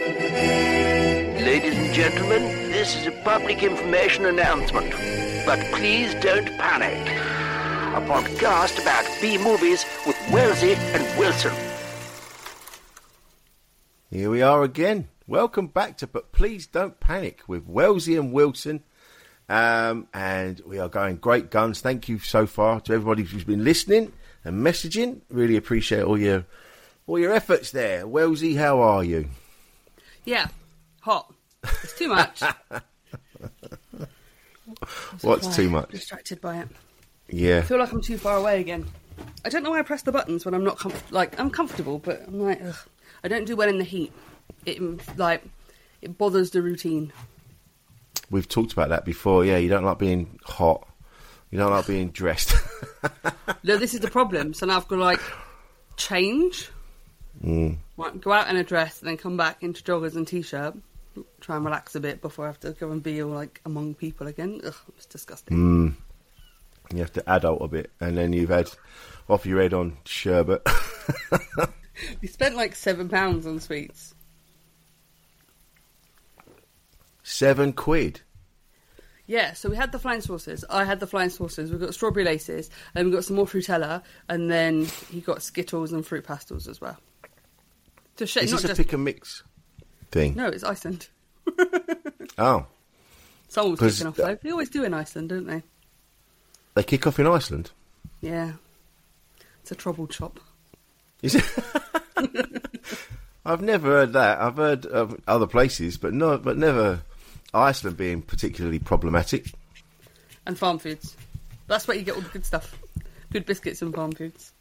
Ladies and gentlemen, this is a public information announcement. But please don't panic. A podcast about B movies with Wellsy and Wilson. Here we are again. Welcome back to But Please Don't Panic with Wellsy and Wilson. Um, and we are going great guns. Thank you so far to everybody who's been listening and messaging. Really appreciate all your all your efforts there. Wellsy, how are you? Yeah, hot. It's too much. What's Why? too much? Distracted by it. Yeah. I feel like I'm too far away again. I don't know why I press the buttons when I'm not comf- like I'm comfortable, but I'm like, ugh. I don't do well in the heat. It mm, like it bothers the routine. We've talked about that before. Yeah, you don't like being hot. You don't like being dressed. No, this is the problem. So now I've got to like change, Mm. Go out in a dress, and then come back into joggers and t-shirt. Try and relax a bit before I have to go and be all like among people again. Ugh, it's disgusting. Mm. You have to adult a bit, and then you've had off your head on sherbet. We spent like seven pounds on sweets. Seven quid. Yeah, so we had the flying saucers. I had the flying saucers. We got strawberry laces, and we got some more Fruittella, and then he got Skittles and fruit pastels as well. Sh- Is not this a just pick and mix thing? no, it's Iceland. Oh, Someone was kicking off though. They always do in Iceland, don't they? they kick off in Iceland. Yeah, it's a trouble shop. Is it? I've never heard that. I've heard of other places, but no, but never Iceland being particularly problematic. And Farmfoods. That's where you get all the good stuff. Good biscuits and Farmfoods.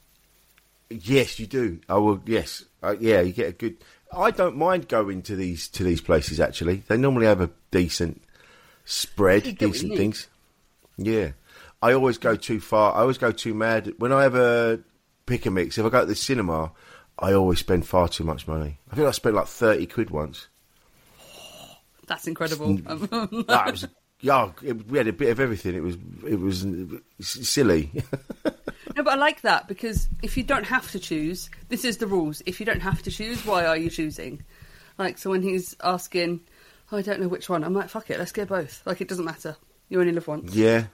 Yes, you do. I will. Yes, uh, yeah. You get a good. I don't mind going to these to these places. Actually, they normally have a decent spread, You get what you decent things. Yeah, I always go too far. I always go too mad when I ever pick a mix. If I go to the cinema, I always spend far too much money. I think I spent like thirty quid once. That's incredible. That was yeah. It, we had a bit of everything. It was it was silly. No, but I like that because if you don't have to choose, this is the rules. If you don't have to choose, why are you choosing? Like, so when he's asking, oh, I don't know which one, I'm like, fuck it, let's get both. Like, it doesn't matter. You only live once. yeah,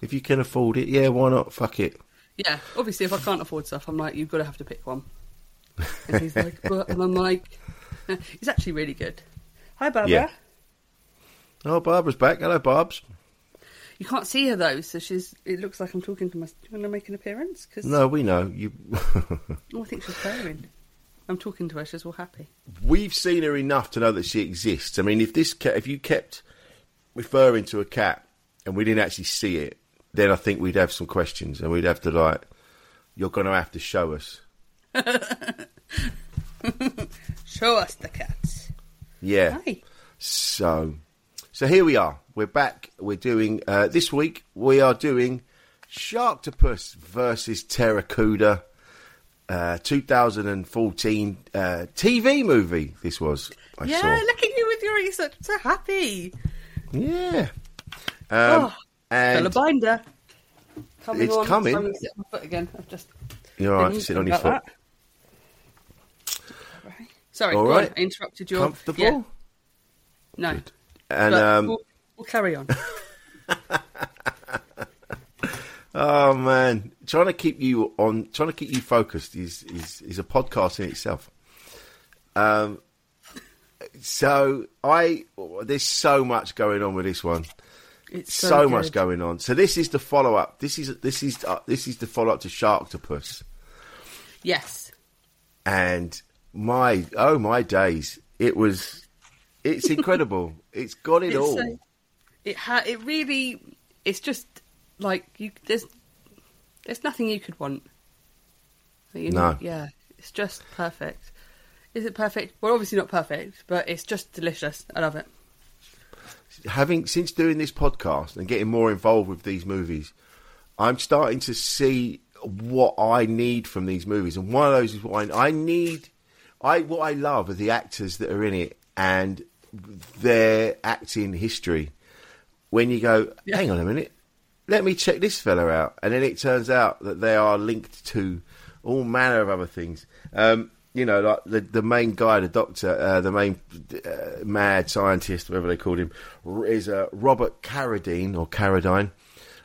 if you can afford it, yeah, why not? Fuck it. Yeah, obviously, if I can't afford stuff, I'm like, you've got to have to pick one. And he's like, but, and I'm like, he's actually really good. Hi, Barbara. Yeah. Oh, Barbara's back. Hello, Barb's. You can't see her though, so she's. It looks like I'm talking to myself. Do you want to make an appearance? Because No, we know you. oh, I think she's purring. I'm talking to her. She's all happy. We've seen her enough to know that she exists. I mean, if this cat, if you kept referring to a cat and we didn't actually see it, then I think we'd have some questions and we'd have to like, you're going to have to show us. Show us the cats. Yeah. Hi. So, so here we are. We're back. We're doing uh, this week. We are doing Sharktopus versus Pteracuda, uh, 2014 uh, TV movie. This was. I yeah, saw. look at you with your research. So happy. Yeah. Um, oh, and a binder. Coming It's on. coming. I'm sit on my foot again. I've just. you're all right. Sit on your foot. that. Sorry, All right. I interrupted your. Comfortable. Yeah, no. And But um, we'll, we'll carry on. oh man, trying to keep you on, trying to keep you focused is is is a podcast in itself. Um. So I, there's so much going on with this one. It's So, so, much going on. So this is the follow up. This is this is uh, this is the follow up to Sharktopus. Yes. and my oh my days it was it's incredible it's got it It's all so- it ha- It really. It's just like you. There's. There's nothing you could want. You know? No. Yeah. It's just perfect. Is it perfect? Well, obviously not perfect, but it's just delicious. I love it. having since doing this podcast and getting more involved with these movies i'm starting to see what i need from these movies and one of those is what i, I need i what i love are the actors that are in it and their acting history when you go Yeah. hang on a minute let me check this fella out and then it turns out that they are linked to all manner of other things um, you know, like the the main guy, the doctor, uh, the main uh, mad scientist, whatever they called him, is uh, Robert Carradine or Carradine,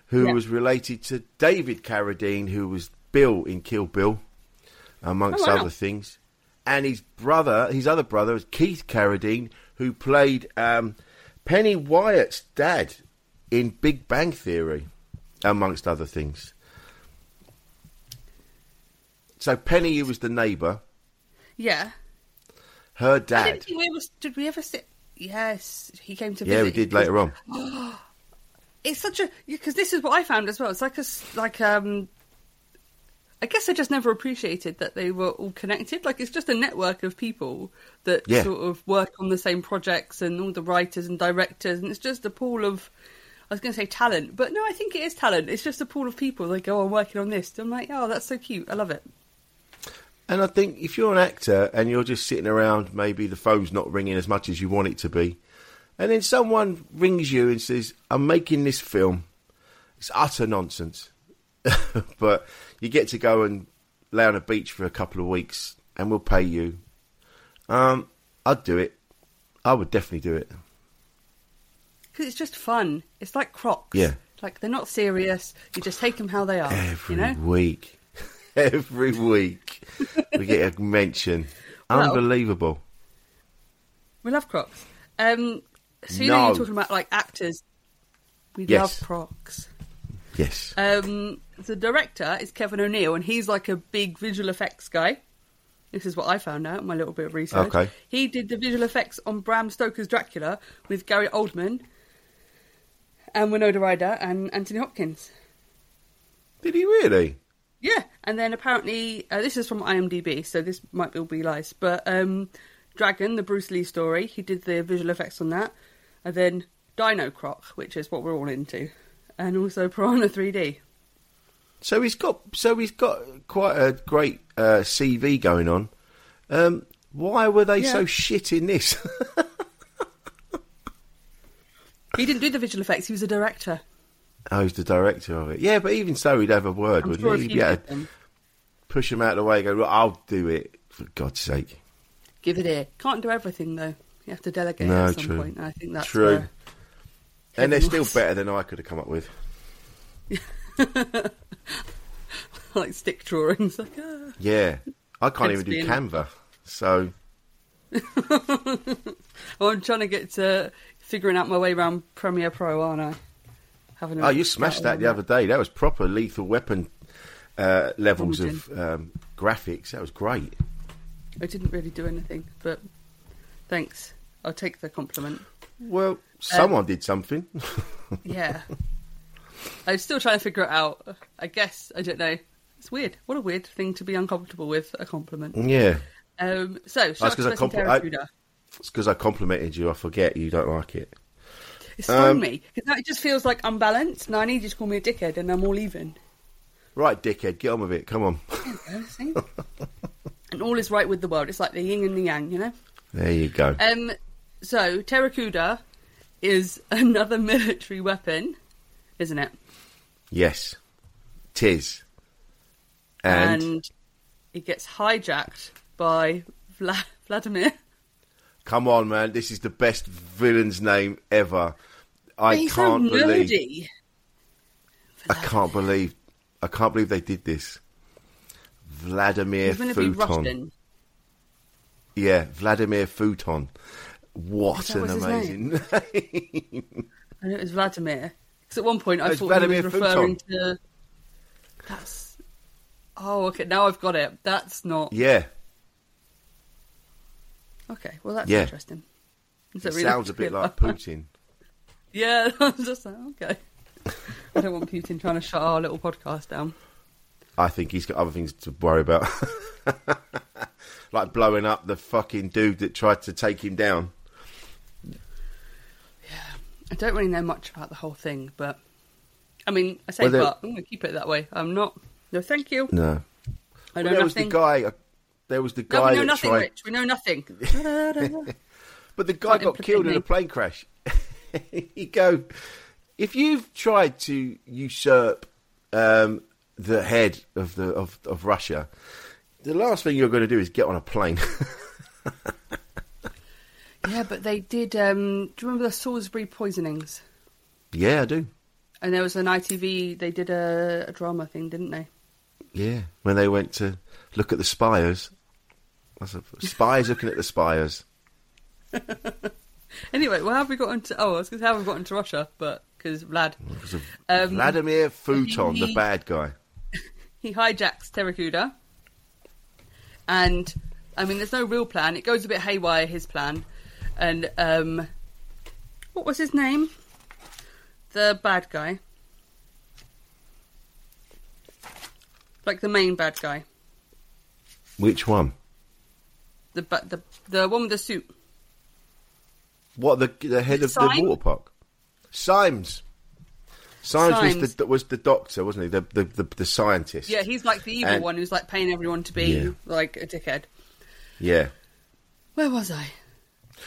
who Yeah. was related to David Carradine, who was Bill in Kill Bill, amongst Oh, wow. other things, and his brother, his other brother, is Keith Carradine, who played um, Penny Wyatt's dad in Big Bang Theory, amongst other things. So Penny who was the neighbour. Yeah. Her dad. we ever, did we ever sit? Yes, he came to visit. Yeah, we did later on. It's such a because this is what I found as well. It's like a like um. I guess I just never appreciated that they were all connected. Like it's just a network of people that Yeah. sort of work on the same projects and all the writers and directors, and it's just a pool of. I was going to say talent, but no, I think it is talent. It's just a pool of people. They go, "Oh, I'm working on this." I'm like, "Oh, that's so cute. I love it." And I think if you're an actor and you're just sitting around, maybe the phone's not ringing as much as you want it to be, and then someone rings you and says, I'm making this film, it's utter nonsense. but you get to go and lay on a beach for a couple of weeks and we'll pay you. Um, I'd do it. I would definitely do it. Because it's just fun. It's like Crocs. Yeah. Like they're not serious. You just take them how they are. Every you know. week. Every week. we get a mention. Well- Unbelievable. We love Crocs. Um, so you know No. you're talking about like actors. We Yes. love Crocs. Yes. Um, the director is Kevin O'Neill, and he's like a big visual effects guy. This is what I found out in my little bit of research. Okay. He did the visual effects on Bram Stoker's Dracula with Gary Oldman and Winona Ryder and Anthony Hopkins. Did he really? Yeah, and then apparently uh, this is from IMDb, so this might all be lies. But um, Dragon, the Bruce Lee story, he did the visual effects on that, and then Dino Croc, which is what we're all into, and also Piranha 3D. So he's got so he's got quite a great uh, CV going on. Um, why were they Yeah. so shit in this? He didn't do the visual effects; he was a director. oh, he's the director of it. Yeah, but even so, he'd have a word, I'm wouldn't sure he? He'd you be able to push him out of the way. Go, "Look, I'll do it for God's sake. give it here. Can't do everything though. You have to delegate No, at some true. point. I think that's True. And they're Kevin still better than I could have come up with. like stick drawings. Like, ah. Yeah, I can't even do Canva. So Oh, I'm trying to get to figuring out my way around Premiere Pro, aren't I? Having a oh, you smashed that the other day. That was proper lethal weapon uh, levels of um, graphics. That was great. I didn't really do anything, but thanks. I'll take the compliment. Well, someone did something. Yeah. I'm still trying to figure it out. I guess, I don't know. It's weird. What a weird thing to be uncomfortable with, a compliment. yeah. Um, so, Sharks 'cause I compli- I-. It's because I complimented you. I forget you don't like it. It's um, me. Because now it just feels like unbalanced. Now I need you to call me a dickhead and I'm all even. Right, dickhead, get on with it. Come on. And all is right with the world. It's like the yin and the yang, you know? There you go. Um, so, Pteracuda is another military weapon, isn't it? yes, tis. And, he gets hijacked by Vla- Vladimir. come on, man, this is the best villain's name ever. I He's can't so believe. I can't believe. I can't believe they did this. Vladimir He's going be Futon. Yeah, Vladimir Futon. What an amazing name. I know it was Vladimir. Because at one point I it's thought he was referring Futon. to. That's. Oh, okay. Now I've got it. That's not. yeah, Okay. Well, that's Yeah. interesting. Is it really sounds a bit like Putin. Yeah, I was just like, okay. I don't want Putin trying to shut our little podcast down. I think he's got other things to worry about. like blowing up the fucking dude that tried to take him down. I don't really know much about the whole thing, but I mean, I say Well, there- but. I'm going to keep it that way. I'm not. No, thank you. No. I Well, know there was the nothing. guy. uh, There was the no, guy we know nothing, tried. Rich. We know nothing. But the guy Can't got killed in a plane crash. you go, if you've tried to usurp um, the head of the of, of Russia, The last thing you're going to do is get on a plane. Yeah, but they did. Um, do you remember the Salisbury poisonings? yeah, I do. And there was an ITV. They did a, a drama thing, didn't they? Yeah, when they went to look at the spires. That's a, spies looking at the spires. Anyway, well, how have we got into? Oh, I was going to say how have we got into Russia, but because Vlad, Um, Vladimir Futon, the bad guy. he hijacks Pteracuda, and I mean, there's no real plan. It goes a bit haywire. His plan, and um, what was his name? The bad guy, like the main bad guy, Which one? the ba- the the one with the suit. What the the head of the water park? Symes. Symes was the was the doctor, wasn't he? The the the, the scientist. Yeah, he's like the evil And- one who's like paying everyone to be Yeah. like a dickhead. yeah. Where was I?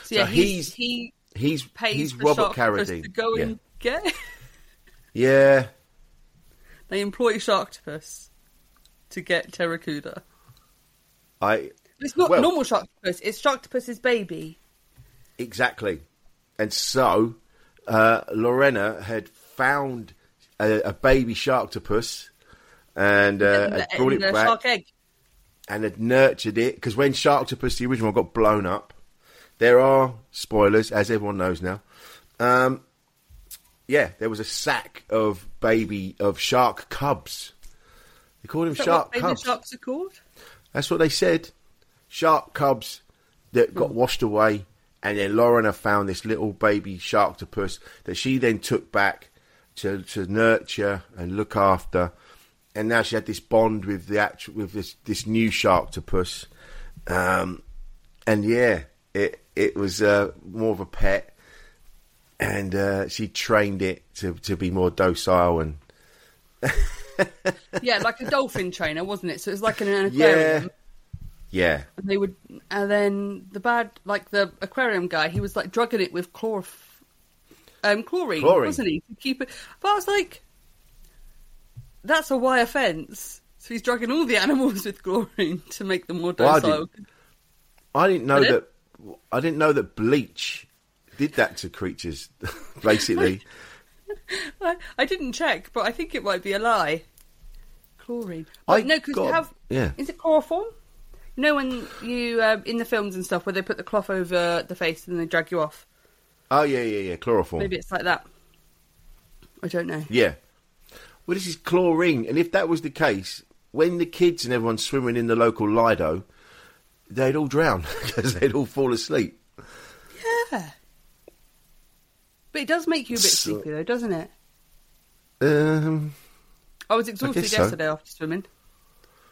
So So yeah, he's- he's, he He's pays he's Robert Carradine. to go yeah. and get. yeah. they employ Sharktopus to get Pteracuda. I It's not Well- normal Sharktopus. It's Sharktopus's baby. exactly. And so uh, Lorena had found a, a baby sharktopus and uh, in had brought in it back. shark egg. and had nurtured it because when Sharktopus, the original, got blown up, there are spoilers, as everyone knows now. Um, yeah, there was a sack of baby of shark cubs. They called them shark what cubs. sharks are called? That's what they said. Shark cubs that got washed away, and then Lorena found this little baby sharktopus that she then took back to to nurture and look after, and now she had this bond with the actual with this this new sharktopus, um, and yeah, it it was uh, more of a pet, and uh, she trained it to to be more docile and yeah, like a dolphin trainer, wasn't it? So it was like in an aquarium. yeah. And they would, and then the bad, like the aquarium guy, he was like drugging it with chlorf, um, chlorine, Chlorine. wasn't he, to keep it? But I was like, that's a wire fence. So he's drugging all the animals with chlorine to make them more Well, I docile. I didn't know that. I didn't know that bleach did that to creatures. Basically, I, I didn't check, but I think it might be a lie. Chlorine. I no, because you have. yeah. Is it chloroform? You know when you um, in the films and stuff where they put the cloth over the face and they drag you off. oh yeah, yeah, yeah, chloroform. Maybe it's like that. I don't know. Yeah. Well, this is chlorine, and if that was the case, when the kids and everyone's swimming in the local Lido, they'd all drown because they'd all fall asleep. Yeah. But it does make you a bit So- sleepy though, doesn't it? Um, I was exhausted so. yesterday after swimming.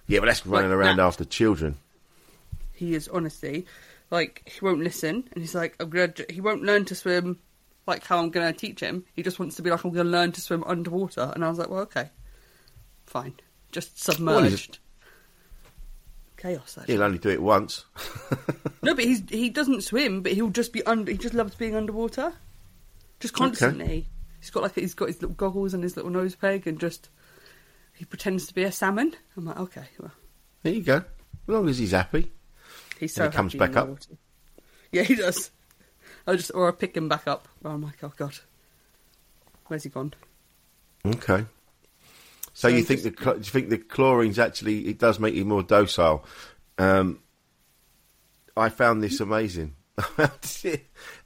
yeah, but that's running Like around that. after children. He is honestly like he won't listen, and he's like, I'm gonna. He won't learn to swim like how I'm gonna teach him. He just wants to be like, I'm gonna learn to swim underwater, and I was like, well, okay, fine, just submerged. Chaos. Actually. He'll only do it once. No, but he's he doesn't swim, but he'll just be under. He just loves being underwater, just constantly. He's got like he's got his little goggles and his little nose peg, and just he pretends to be a salmon. I'm like, okay, well, there you go. As long as he's happy. he's so he comes back up. water. Yeah, he does. I just or I pick him back up. Oh my god, god, where's he gone? Okay. So, So you think the you think the chlorine's actually it does make you more docile? Um, I found this amazing,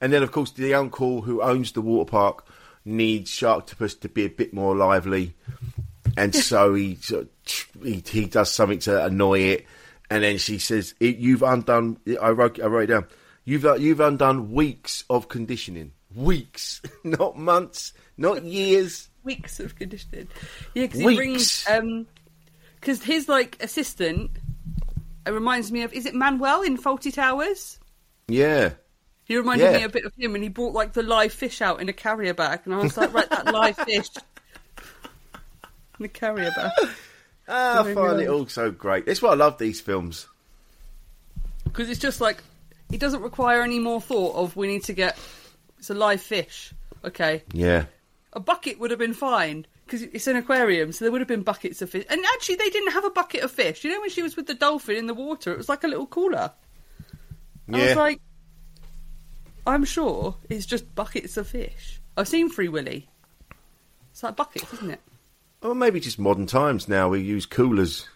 and then of course the uncle who owns the water park needs Sharktopus to be a bit more lively, and so he sort of tr- he, he does something to annoy it, and then she says, "You've undone." I wrote I wrote it down. You've you've undone weeks of conditioning. Weeks, not months, not years. Weeks of conditioning. Yeah, because he brings um, because his like assistant. It reminds me of is it Manuel in Fawlty Towers? Yeah. He reminded Yeah. me a bit of him, and he brought like the live fish out in a carrier bag, and I was like, right, that live fish in a carrier bag. Ah, I find it all so great. That's why I love these films. Because it's just like it doesn't require any more thought of we need to get it's a live fish. Okay, Yeah. a bucket would have been fine. because it's an aquarium, so there would have been buckets of fish. And actually, they didn't have a bucket of fish. You know, when she was with the dolphin in the water, it was like a little cooler. Yeah. I was like, I'm sure it's just buckets of fish. I've seen Free Willy. It's like buckets, isn't it? Or maybe just modern times now. We use coolers.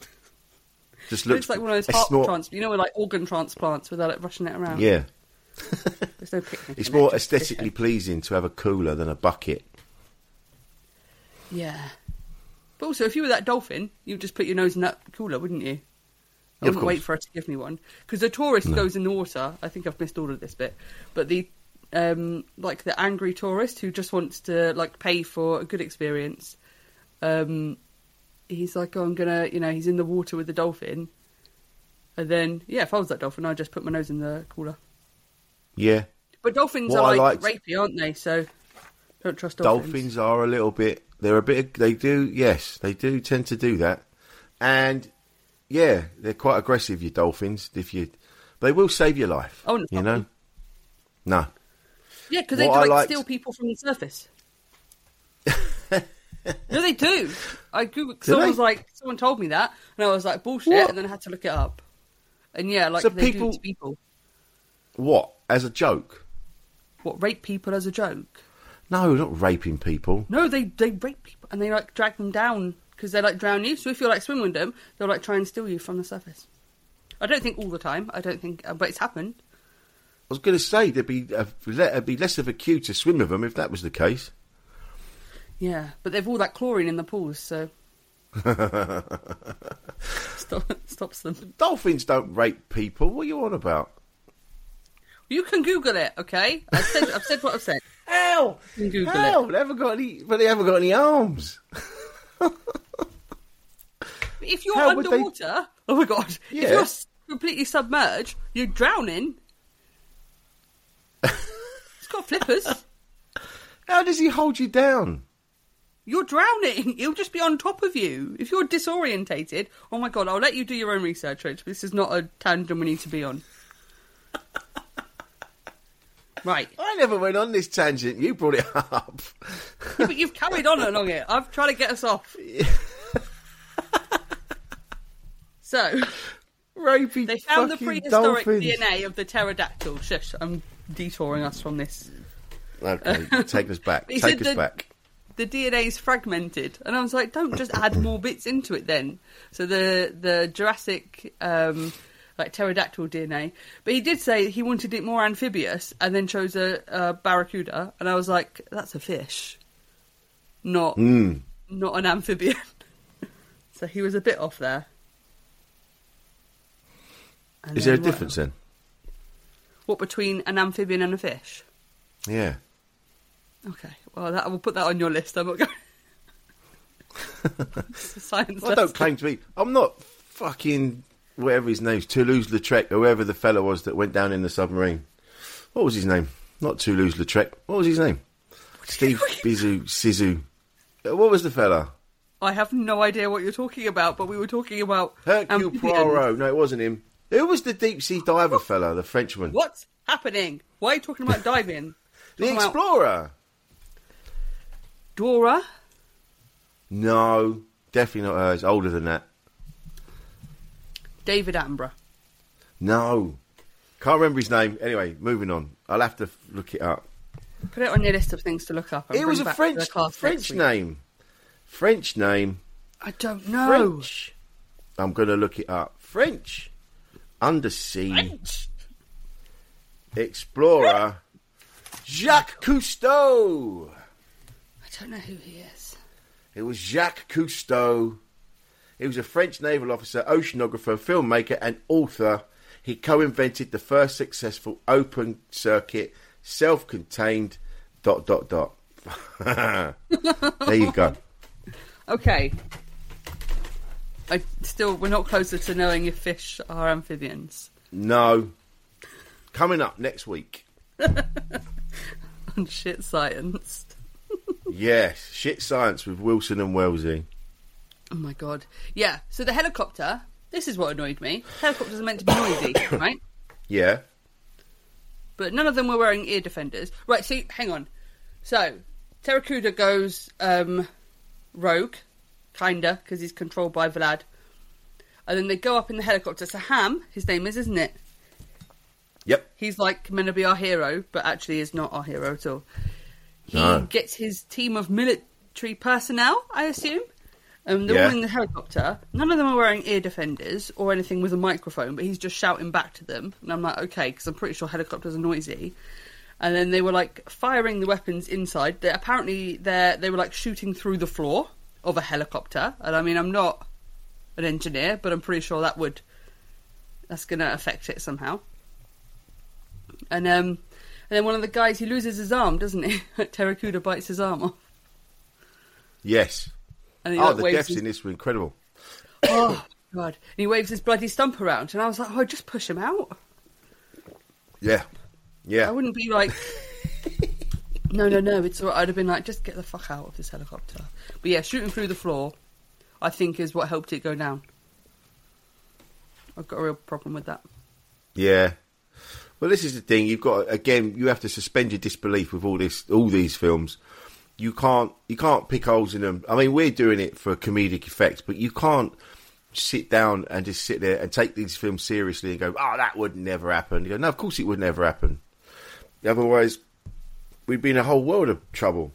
Just looks looks like one of those heart transplants. You know, like organ transplants without like rushing it around. Yeah, There's no picnic. it's in more just aesthetically eggs. pleasing to have a cooler than a bucket. Yeah. But also, if you were that dolphin, you'd just put your nose in that cooler, wouldn't you? I Yeah, of wouldn't wait for her to give me one because the tourist goes in the water. I think I've missed all of this bit, but the um, like the angry tourist who just wants to like pay for a good experience. Um, he's like, oh, I'm gonna, you know, he's in the water with the dolphin, and then yeah, if I was that dolphin, I'd just put my nose in the cooler. Yeah, But dolphins What are I like liked- rapey, aren't they? So don't trust dolphins. dolphins are a little bit. They're a bit. They do. Yes, they do tend to do that, and yeah, they're quite aggressive. Your dolphins, if you, they will save your life. Oh, I wouldn't you fuck know. them. No, Yeah, because they What I like liked- steal people from the surface. no, they do. I googled. Someone they? was like, someone told me that, and I was like, bullshit. What? And then I had to look it up. And yeah, like So they people- do to people. What as a joke? What rape people as a joke? No, not raping people. No, they they rape people and they like drag them down because they like drown you. So if you're like swimming with them, they'll like try and steal you from the surface. I don't think all the time. I don't think, uh, but it's happened. I was going to say there'd be a, there'd be less of a queue to swim with them if that was the case. Yeah, but they've all that chlorine in the pools, so Stop, stops them. Dolphins don't rape people. What are you on about? You can Google it, okay? I've said, I've said what I've said. Hell, You can Google hell, it. they haven't got any, but they haven't got any arms. If you're How would they- underwater, oh my god! Yeah. If you're completely submerged, you're drowning. it's got flippers. How does he hold you down? You're drowning. He'll just be on top of you. If you're disorientated, oh my god! I'll let you do your own research, Rich. But this is not a tangent we need to be on. Right. I never went on this tangent. You brought it up. Yeah, but you've carried on along it. I've tried to get us off. so, Rapey they found the prehistoric dolphins. DNA of the pterodactyl. Shush, I'm detouring us from this. Okay, take us back. Take us the- back. The DNA is fragmented, and I was like, "Don't just add more bits into it, then." So the the Jurassic um, like pterodactyl DNA, but he did say he wanted it more amphibious, and then chose a, a barracuda, and I was like, "That's a fish, not Mm. not an amphibian." so he was a bit off there. And Is there a what difference then? What between an amphibian and a fish? Yeah. Okay, well, that, I will put that on your list. I'm not going. Science. I don't claim to be. I'm not fucking whatever his name's Toulouse-Lautrec, whoever the fella was that went down in the submarine. What was his name? Not Toulouse-Lautrec. What was his name? Steve Bizu Sizu. Uh, What was the fella? I have no idea what you're talking about, but we were talking about Hercule. Poirot. No, it wasn't him. Who was the deep sea diver fella? The Frenchman. What's happening? Why are you talking about diving? The Talking about explorer. Dora. No, definitely not her. It's older than that. David Attenborough. No, can't remember his name. Anyway, moving on. I'll have to look it up. Put it on your list of things to look up. It was a back to the French French name. French name. I don't know. French. I'm going to look it up. French. Undersea French. explorer Jacques Cousteau. I don't know who he is. It was Jacques Cousteau. He was a French naval officer, oceanographer, filmmaker, and author. He co invented the first successful open circuit, self contained dot dot dot. there you go. Okay. I still we're not closer to knowing if fish are amphibians. No. Coming up next week. On shit science. Yes, shit science with Wilson and Wellsy. Oh my god. Yeah. So the helicopter. This is what annoyed me. Helicopters are meant to be noisy, right? Yeah. But none of them were wearing ear defenders. Right. So hang on. So Pteracuda goes um, rogue, kinda, because he's controlled by Vlad. And then they go up in the helicopter. So Ham, his name is, isn't it? Yep. He's like meant to be our hero, but actually is not our hero at all. He No. gets his team of military personnel, I assume. Um, they're Yeah. all in the helicopter. None of them are wearing ear defenders or anything with a microphone, but he's just shouting back to them. And I'm like, okay, because I'm pretty sure helicopters are noisy. And then they were like firing the weapons inside. They, apparently, they they were like shooting through the floor of a helicopter. And I mean, I'm not an engineer, but I'm pretty sure that would that's going to affect it somehow. And um, and then one of the guys he loses his arm, doesn't he? Pteracuda bites his arm off. Yes. And he Oh, like, the waves deaths his- in this were incredible. Oh god! And he waves his bloody stump around, and I was like, "Oh, just push him out." Yeah. Yeah. I wouldn't be like, "No, no, no, it's all right." I'd have been like, "Just get the fuck out of this helicopter." But yeah, shooting through the floor, I think, is what helped it go down. I've got a real problem with that. Yeah. Well, this is the thing. You've got again. You have to suspend your disbelief with all this, all these films. You can't, you can't pick holes in them. I mean, we're doing it for comedic effect, but you can't sit down and just sit there and take these films seriously and go, "Oh, that would never happen." You go, "No, of course it would never happen." Otherwise, we'd be in a whole world of trouble.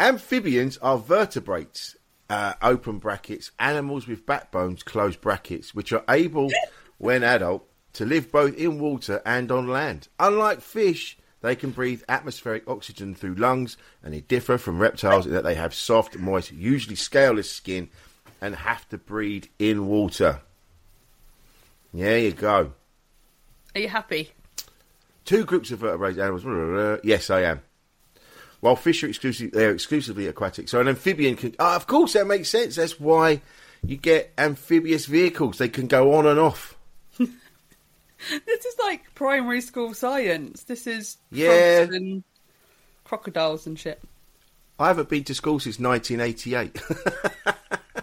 Amphibians are vertebrates, uh, open brackets, animals with backbones, close brackets, which are able, when adult, to live both in water and on land. Unlike fish, they can breathe atmospheric oxygen through lungs, and they differ from reptiles in that they have soft, moist, usually scaleless skin, and have to breed in water. There you go. Are you happy? Two groups of vertebrate animals. blah, blah, blah. Yes, I am. While fish are exclusive, they're exclusively aquatic. So an amphibian can. Ah, of course, that makes sense. That's why you get amphibious vehicles. They can go on and off. This is like primary school science. This is Yeah. and crocodiles and shit. I haven't been to school since 1988.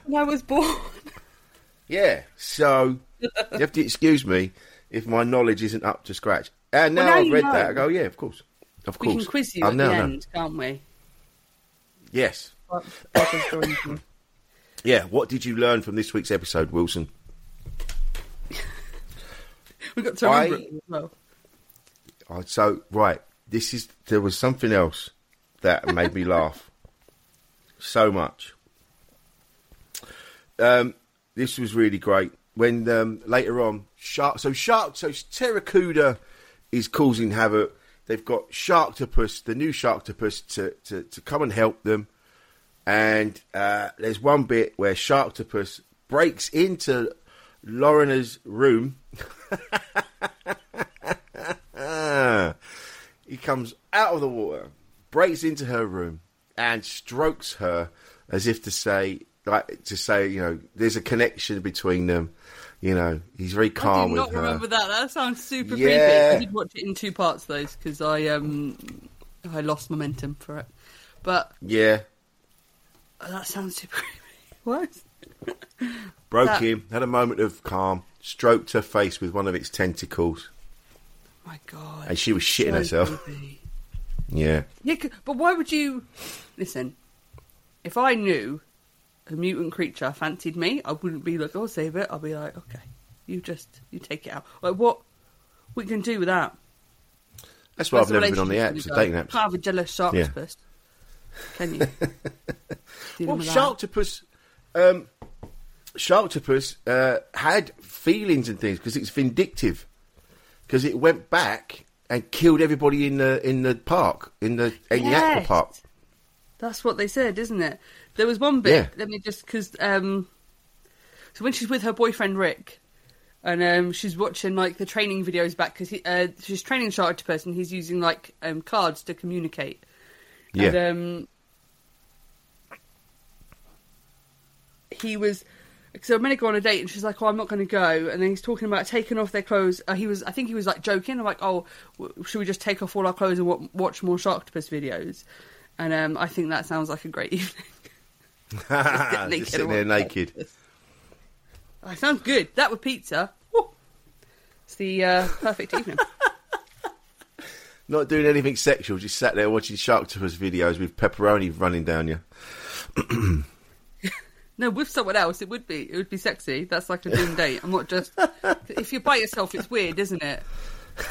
When I was born. yeah, so you have to excuse me if my knowledge isn't up to scratch. And now Well, now I've read know. that, I go, yeah, of course, of We course. can quiz you I at the know. end, can't we? Yes, What- what is yeah. What did you learn from this week's episode, Wilson? We've got to remember I- it as well. Oh, so right, this is there was something else that made me laugh so much. Um, this was really great when um, later on shark. So shark. So Pteracuda is causing havoc. They've got Sharktopus, the new Sharktopus, to, to, to come and help them. And uh, there's one bit where Sharktopus breaks into Lorna's room. He comes out of the water, breaks into her room, and strokes her as if to say, like to say, you know, there's a connection between them. You know, he's very calm I do not her. remember that. That sounds super Yeah. creepy. I did watch it in two parts though, because I um I lost momentum for it. But Yeah, uh, that sounds super creepy. What? Broke That- him, had a moment of calm, stroked her face with one of its tentacles, My God. and she was shitting So herself. creepy. Yeah, Yeah, but why would you listen? If I knew a mutant creature fancied me, I wouldn't be like, "Oh, save it." I'll be like, "Okay, you just you take it out." Like what we can do with that? that's why I've never been on the apps, the dating apps. Can't have a jealous shark Yeah. can you? Well. Sharktopus, um, Sharktopus uh, had feelings and things because it's vindictive. Because it went back and killed everybody in the in the park in the in the aqua park. That's what they said, isn't it? There was one bit. Yeah. Let me just because um, so when she's with her boyfriend Rick, and um, she's watching like the training videos back because uh, she's training Sharktopus and he's using like um, cards to communicate. Yeah, And, um, he was. So I'm going to go on a date, and she's like, "Oh, I'm not going to go." And then he's talking about taking off their clothes. Uh, he was, I think, he was like joking. I'm like, "Oh, w- should we just take off all our clothes and w- watch more Sharktopus videos?" And um, I think that sounds like a great evening. naked just sitting there naked. Oh, sounds good. That with pizza, woo, it's the uh, perfect evening. Not doing anything sexual, just sat there watching Sharktopus videos with pepperoni running down you. No, with someone else, it would be. It would be sexy. That's like a dream date. I'm not just. If you're by yourself, it's weird, isn't it?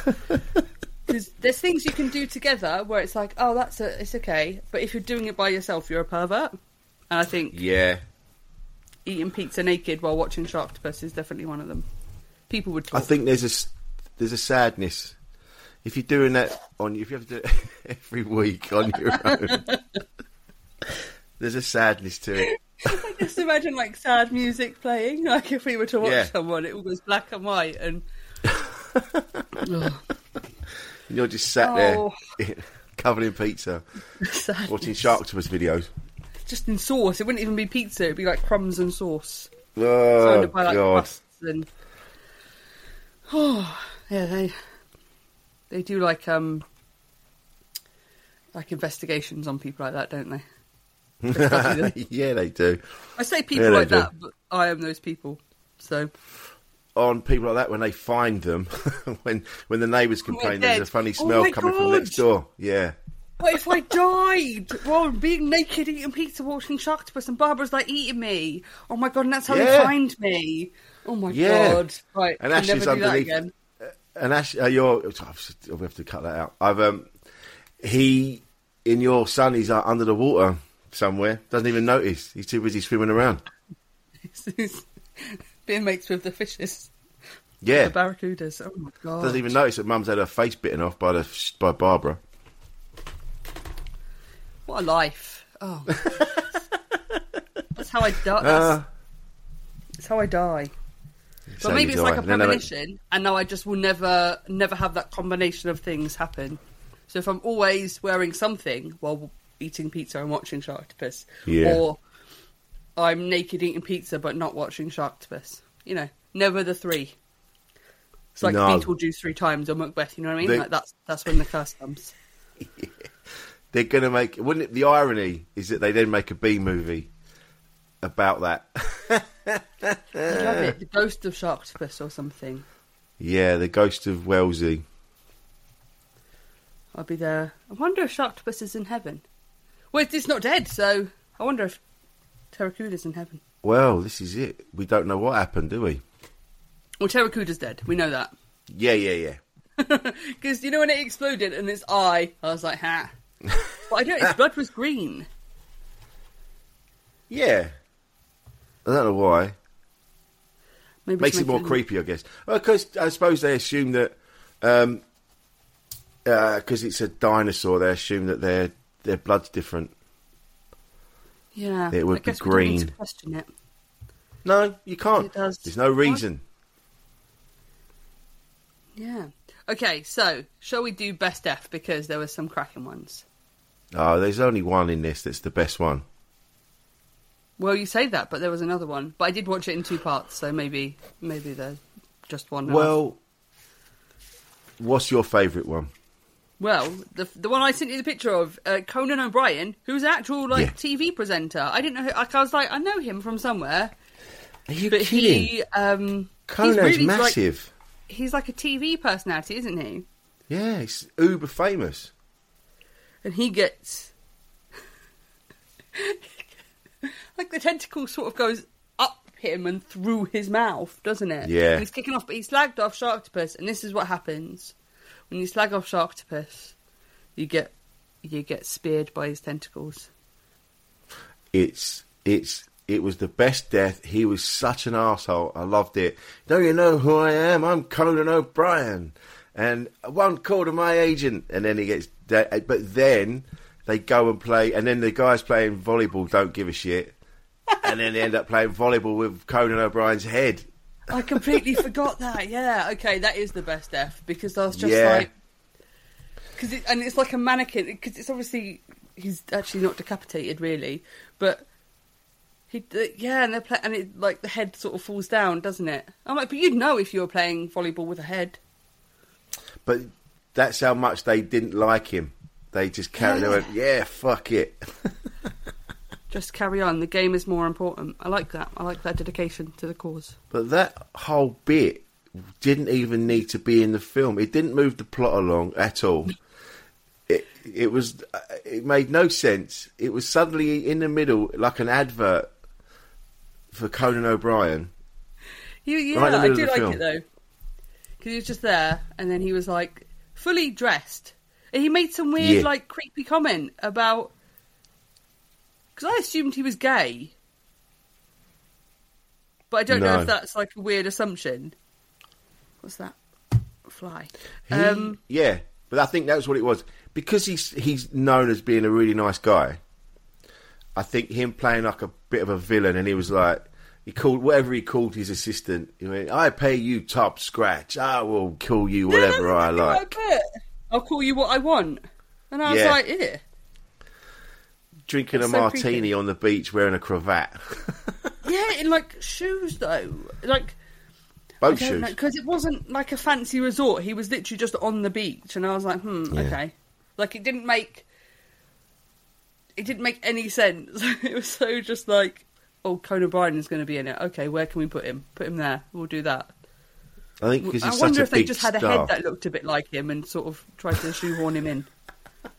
Because there's things you can do together where it's like, oh, that's a, it's okay. But if you're doing it by yourself, you're a pervert. And I think Yeah. eating pizza naked while watching Sharktopus is definitely one of them. People would I think there's a there's a sadness if you're doing that on if you have to do it every week on your own. there's a sadness to it. I just imagine like sad music playing. Like if we were to watch Yeah. someone, it all goes black and white and. You're just sat Oh. there covered in pizza, sadness. watching Sharktopus videos. Just in sauce. It wouldn't even be pizza. It'd be like crumbs and sauce. Oh surrounded by like god! crusts and oh yeah they they do like um like investigations on people like that don't they yeah, they do. i say people Yeah, like do. that but i am those people so On people like that when they find them, when when the neighbours complain there's a funny Oh smell my coming from God. next door. Yeah. what if i died while being naked eating pizza watching sharktopus and barbara's like eating me oh my god and that's how Yeah. they find me oh my Yeah. god right And can Ashley's never do that underneath- again And Ash, uh, you're. We have to cut that out. I've um, he in your son. He's uh, under the water somewhere. Doesn't even notice. He's too busy swimming around. being mates with the fishes Yeah, the barracudas oh my god doesn't even notice that Mum's had her face bitten off by the by Barbara. What a life. Oh. that's how I die. That's, Uh, that's how I die. But same maybe as it's like I. a And then they went- premonition, and now I just will never, never have that combination of things happen. So if I'm always wearing something while eating pizza and watching Sharktopus, Yeah. or I'm naked eating pizza but not watching Sharktopus, you know, never the three. It's like No. Beetlejuice three times or Macbeth. You know what I mean? They- like that's that's when the curse comes. They're gonna make. Wouldn't it? The irony is that they then make a B movie about that. It. The ghost of Sharktopus or something. yeah, the ghost of Wellsy. I'll be there. I wonder if Sharktopus is in heaven. Well, it's not dead, so I wonder if Pteracuda's in heaven. Well, this is it. We don't know what happened, do we? Well, Pteracuda's dead. We know that. Yeah, yeah, yeah. Because you know when it exploded and its eye, I was like, ha. but I don't. Its blood was green. Yeah. I don't know why. Maybe Makes it more creepy, I guess. Because I suppose they assume that um, because it's a dinosaur, they assume that their their blood's different. Yeah, It would I be guess we don't need green. to question it. No, you can't. It does. There's no reason. Yeah. Okay, so shall we do best F because there were some cracking ones. Oh, there's only one in this that's the best one. Well, you say that, but there was another one. But I did watch it in two parts, so maybe maybe there's just one. Well, what's your favourite one? Well, the the one I sent you the picture of, uh, Conan O'Brien, who's an actual like Yeah. TV presenter. I didn't know. Who, like, I was like, I know him from somewhere, Are you but kidding? he um, Conan's he's really like- massive. he's like a TV personality, isn't he? Yeah, he's uber famous. And he gets like the tentacle sort of goes up him and through his mouth, doesn't it? Yeah. And he's kicking off, but he slagged off Sharktopus, and this is what happens when you slag off Sharktopus. You get you get speared by his tentacles. It's it's it was the best death. He was such an asshole. I loved it. Don't you know who I am? I'm Conan O'Brien, and one call to my agent, and then he gets. De- uh, but then they go and play, and then the guys playing volleyball don't give a shit, and then they end up playing volleyball with Conan O'Brien's head. I completely forgot that. Yeah, okay, that is the best F because I was just Yeah. like, because it, and it's like a mannequin because it's obviously he's actually not decapitated really, but he yeah, and they're play, and it like the head sort of falls down, doesn't it? I'm like, but you'd know if you were playing volleyball with a head. But that's how much they didn't like him. They just carried Yeah. on. Yeah, fuck it. Just carry on. The game is more important. I like that. I like that dedication to the cause. But that whole bit didn't even need to be in the film. It didn't move the plot along at all. It it was uh, it made no sense. It was suddenly in the middle like an advert for Conan O'Brien. You, yeah, Right I do like film. it though, because he was just there, and then he was like fully dressed. And he made some weird, Yeah. like creepy comment about because I assumed he was gay, but I don't know if that's like a weird assumption. What's that? Fly. He- Um, yeah, but I think that's what it was because he's he's known as being a really nice guy. I think him playing like a bit of a villain, and he was like he called whatever he called his assistant. He went, "I pay you top scratch. I will call you whatever I like." I put. I'll call you what I want, and I was Yeah. like, "Yeah." Drinking That's a so martini creepy. on the beach, wearing a cravat, Yeah, in like shoes though, like boat shoes. because it wasn't like a fancy resort. He was literally just on the beach, and I was like, hmm, Yeah. okay. Like it didn't make it didn't make any sense. it was so just like, oh, Conan O'Brien is going to be in it. Okay, where can we put him? Put him there. We'll do that. I think because I he's wonder such a if they just had a star. head that looked a bit like him and sort of tried to shoehorn him in.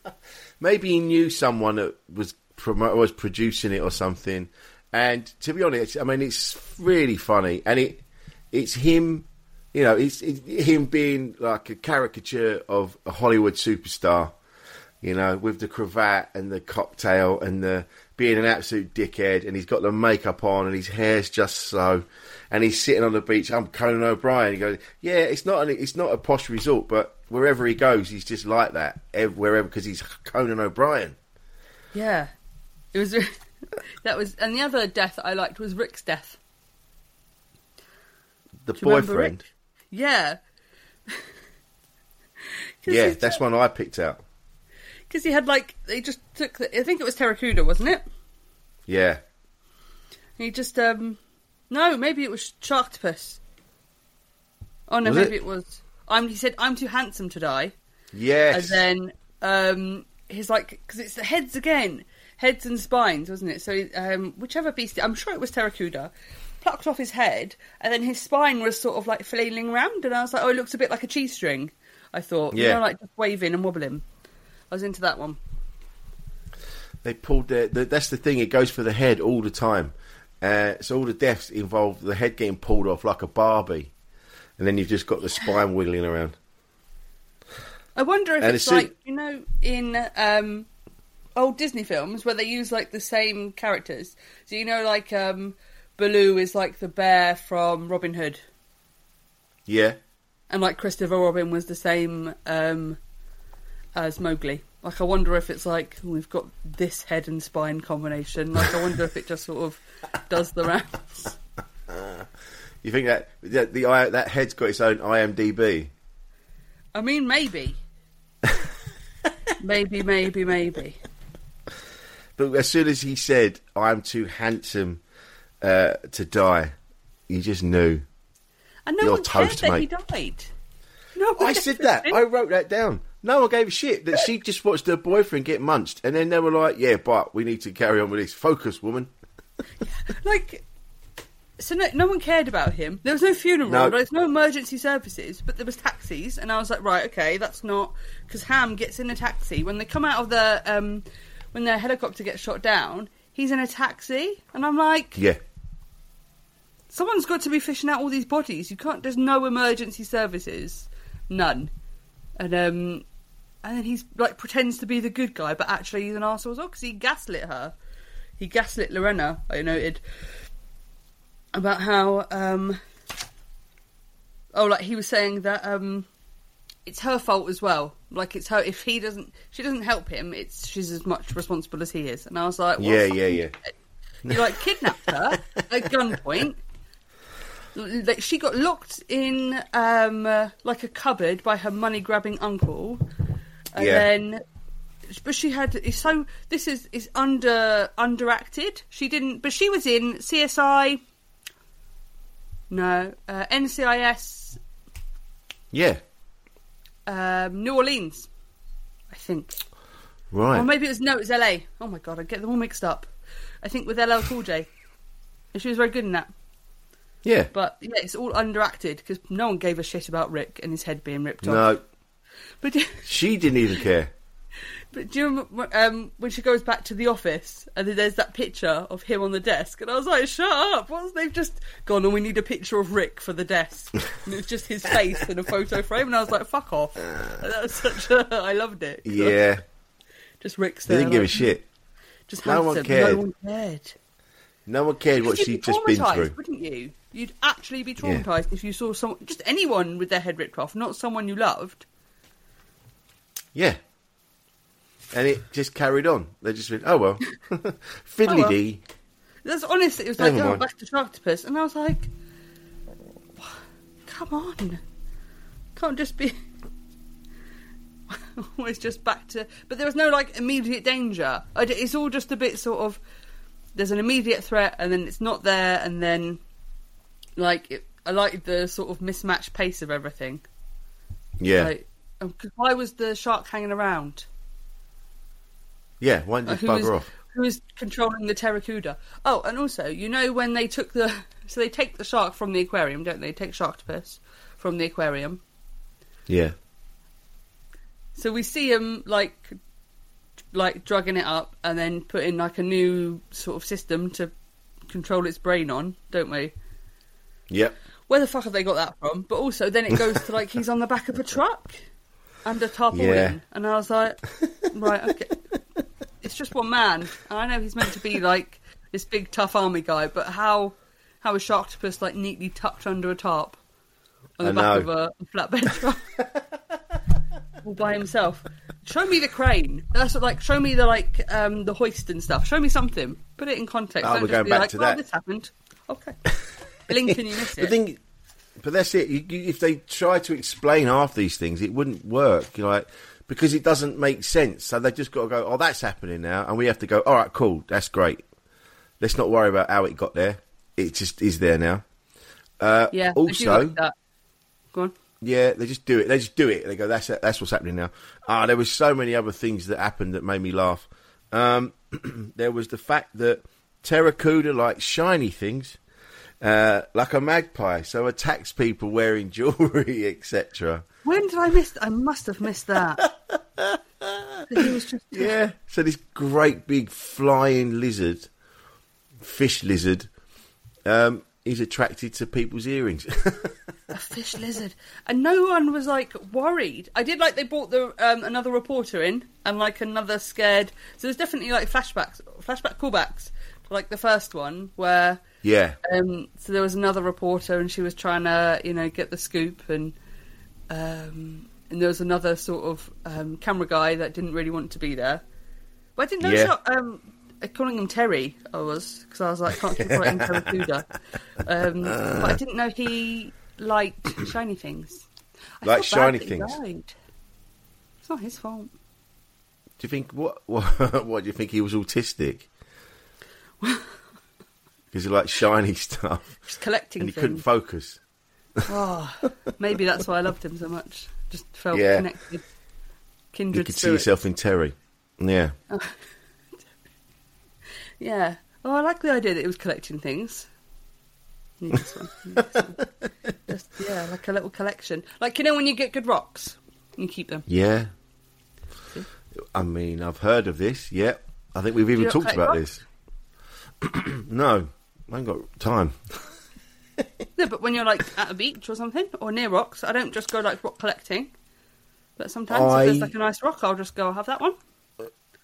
maybe he knew someone that was promo- was producing it or something. And to be honest, I mean, it's really funny, and it it's him, you know, it's, him being like a caricature of a Hollywood superstar, you know, with the cravat and the cocktail and the being an absolute dickhead, and he's got the makeup on and his hair's just so, and he's sitting on the beach. I'm Conan O'Brien. He goes, yeah, it's not an, it's not a posh resort, but wherever he goes, he's just like that. ev- Wherever because he's Conan O'Brien. Yeah, it was. that was, and the other death I liked was Rick's death. The Do you remember boyfriend. Yeah. Yeah, that's just- one I picked out. Because he had like they just took the, I think it was Pteracuda, wasn't it? Yeah. He just um no, maybe it was Sharktopus. Oh no, Was maybe it? it? was. I'm. He said, "I'm too handsome to die," Yes. and then um he's like, because it's the heads again, heads and spines, wasn't it? So um whichever beast, I'm sure it was Pteracuda, plucked off his head, and then his spine was sort of like flailing around, and I was like, oh, it looks a bit like a cheese string. I thought, you Yeah. know, like just waving and wobbling. I was into that one. they pulled their, the, that's the thing, it goes for the head all the time. Uh, so all the deaths involve the head getting pulled off like a Barbie. And then you've just got the spine wiggling around. I wonder if And it's soon- like you know in um, old Disney films where they use like the same characters. So you know, like um, Baloo is like the bear from Robin Hood, Yeah. and like Christopher Robin was the same um, as Mowgli. Like I wonder if it's like we've got this head and spine combination. Like I wonder if it just sort of does the rounds. You think that that the that head's got its own IMDb? I mean, maybe, maybe, maybe, maybe. But as soon as he said, "I'm too handsome uh, to die," you just knew. And no You're one cared toast, that he died. No I said that. I wrote that down. No one gave a shit that she just watched her boyfriend get munched, and then they were like, "Yeah, but we need to carry on with this. Focus, woman." like so no, no one cared about him. There was no funeral No. there was no emergency services but there was taxis and i was like right okay that's not because ham gets in a taxi. When they come out of the um when their helicopter gets shot down he's in a taxi and i'm like Yeah, someone's got to be fishing out all these bodies. You can't there's no emergency services. None. And um and then he's like pretends to be the good guy but actually he's an arsehole as well because he gaslit her. He gaslit lorena i noted about how um oh like he was saying that um it's her fault as well like it's her if he doesn't she doesn't help him it's she's as much responsible as he is and i was like well, yeah, yeah, yeah. you like kidnapped her at gunpoint. Like she got locked in um, uh, like a cupboard by her money grabbing uncle, and Yeah. then but she had so this is is under underacted. She didn't, but she was in CSI. No, uh, NCIS Yeah, um, New Orleans, I think. right. Or maybe it was no, it was LA. Oh my god, I get them all mixed up. I think with LL Cool J, and she was very good in that. Yeah. But yeah, it's all underacted because no one gave a shit about Rick and his head being ripped off. No, But she didn't even care. But do you remember um, when she goes back to the office and there's that picture of him on the desk? And I was like, shut up. What's they've just gone and we need a picture of Rick for the desk. And it's just his face in a photo frame. And I was like, fuck off. And that was such a. I loved it. Yeah. Just Rick's They didn't give a shit. Just No one handsome. cared. No one cared. No one cared what she'd be just been through. Wouldn't you? You'd actually be traumatized if you saw someone, just anyone with their head ripped off, not someone you loved. Yeah. And it just carried on. They just went, oh well. Fiddly dee. That's honestly, it was like, Never oh, mind. back to Sharktopus, and I was like, come on, can't just be always just back to. But there was no like immediate danger. It's all just a bit sort of. There's an immediate threat, and then it's not there, and then like it, I like the sort of mismatched pace of everything. Yeah. Like, um, why was the shark hanging around? Yeah, why didn't Uh, you who bugger off? Who was controlling the Pteracuda? Oh, and also, you know when they took the so they take the shark from the aquarium, don't they? Take Sharktopus from the aquarium. Yeah. So we see him like like drugging it up and then putting like a new sort of system to control its brain on, don't we? Yep. Where the fuck have they got that from? But also, then it goes to like he's on the back of a truck under tarpaulin, Yeah. and I was like, right, okay, it's just one man, and I know he's meant to be like this big tough army guy, but how how is Sharktopus like neatly tucked under a tarp on the I back know. of a flatbed truck? all by himself. Show me the crane. That's what, like show me the like um the hoist and stuff. Show me something. Put it in context. Oh, Don't we're just going be back like, to oh, that. this happened. Okay. Blink and you miss The it. thing, but that's it. You, you, if they try to explain half these things, it wouldn't work. You know, like, because it doesn't make sense. So they just got to go. Oh, that's happening now, and we have to go. All right, cool. That's great. Let's not worry about how it got there. It just is there now. Uh, yeah. Also, like. Go on. yeah, they just do it. They just do it. They go, that's. That's what's happening now. Ah, there was so many other things that happened that made me laugh. Um, there was the fact that Pteracuda likes shiny things, uh, like a magpie, so attacks people wearing jewellery, etc. When did I miss? I must have missed that. he was just Yeah. So this great big flying lizard, fish lizard, um, is attracted to people's earrings. a fish lizard, and no one was like worried. I did like they brought the um, another reporter in and like another scared. So there's definitely like flashbacks, flashback callbacks, to, like the first one where yeah. um, so there was another reporter and she was trying to you know get the scoop and um, and there was another sort of um, camera guy that didn't really want to be there. But I didn't know. Yeah. Um, uh, calling him Terry, I was because I was like, can't keep him Pteracuda. Um, but I didn't know he liked shiny things. I Like shiny things. It's not his fault. Do you think what? What, what do you think he was autistic? Because he liked shiny stuff Just collecting and he couldn't focus. Oh, maybe that's why I loved him so much. Just felt Yeah. connected. Kindred you could see yourself in Terry. Yeah. Oh. Yeah. Oh, I like the idea that it was collecting things. Need this one. This one. Just yeah, like a little collection. Like you know when you get good rocks, you keep them. Yeah. I mean, I've heard of this. Yeah. I think we've even talked about rocks? this. no, I ain't got time. No, but when you're like at a beach or something or near rocks, I don't just go like rock collecting. But sometimes I- if there's like a nice rock, I'll just go I'll have that one.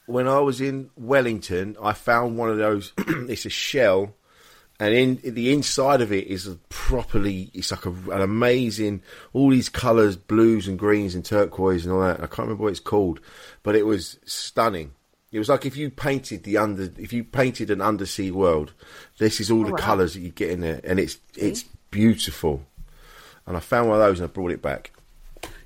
When I was in Wellington, I found one of those. it's a shell, and in the inside of it is a properly. It's like a, an amazing. All these colours, blues and greens and turquoise and all that. I can't remember what it's called, but it was stunning. It was like if you painted the under, if you painted an undersea world. This is all the wow. colours that you get in there, and it's it's beautiful. And I found one of those and I brought it back.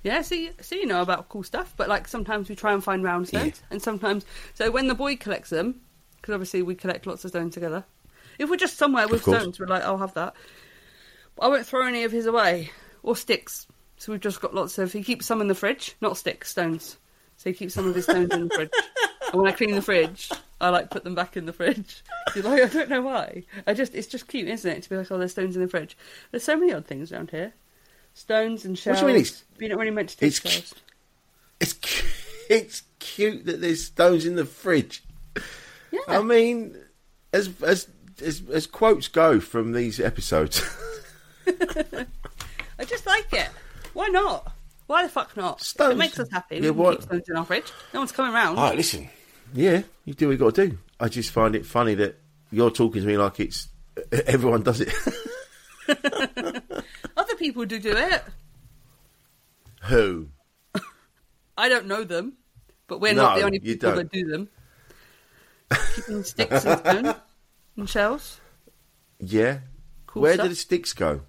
Yeah, see, so you know about cool stuff, but like sometimes we try and find round stones, and sometimes so when the boy collects them, because obviously we collect lots of stones together. If we're just somewhere with stones, we're like, I'll have that. But I won't throw any of his away or sticks. So we've just got lots of. He keeps some in the fridge, not sticks, stones. So he keeps some of his stones in the fridge. And when I clean the fridge, I like put them back in the fridge. You're like, I don't know why. I just it's just cute, isn't it? To be like, oh, there's stones in the fridge. There's so many odd things around here. Stones and shells. What do you mean it's- You're not really meant to take it's shells. It's cu- it's cute that there's stones in the fridge. Yeah. I mean, as as as, as quotes go from these episodes, I just like it. Why not? Why the fuck not? Stones. It makes us happy. Yeah, we what- keep stones in our fridge. No one's coming round. all right, listen. Yeah, you do what you got to do. I just find it funny that you're talking to me like it's everyone does it. Other people do do it. Who? I don't know them, but we're No, not the only people don't. that do them. Keeping sticks and and shells. Yeah. Cool Where stuff. do the sticks go?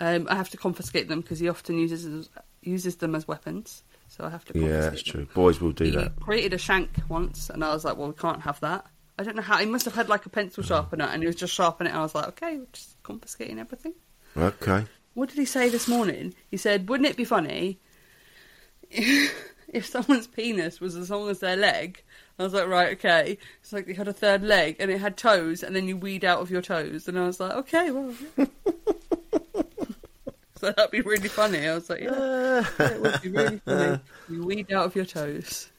Um, I have to confiscate them because he often uses uses them as weapons. So I have to. Yeah, that's true. Boys will do He that. created a shank once, and I was like, "Well, we can't have that." I don't know how. He must have had like a pencil sharpener, and he was just sharpening it. And I was like, "Okay, we're just confiscating everything." Okay. What did he say this morning? He said, "Wouldn't it be funny if someone's penis was as long as their leg?" I was like, "Right, okay." It's like they had a third leg and it had toes, and then you weed out of your toes, and I was like, "Okay, well." so that'd be really funny. I was like, "Yeah, yeah, it would be really funny. You weed out of your toes."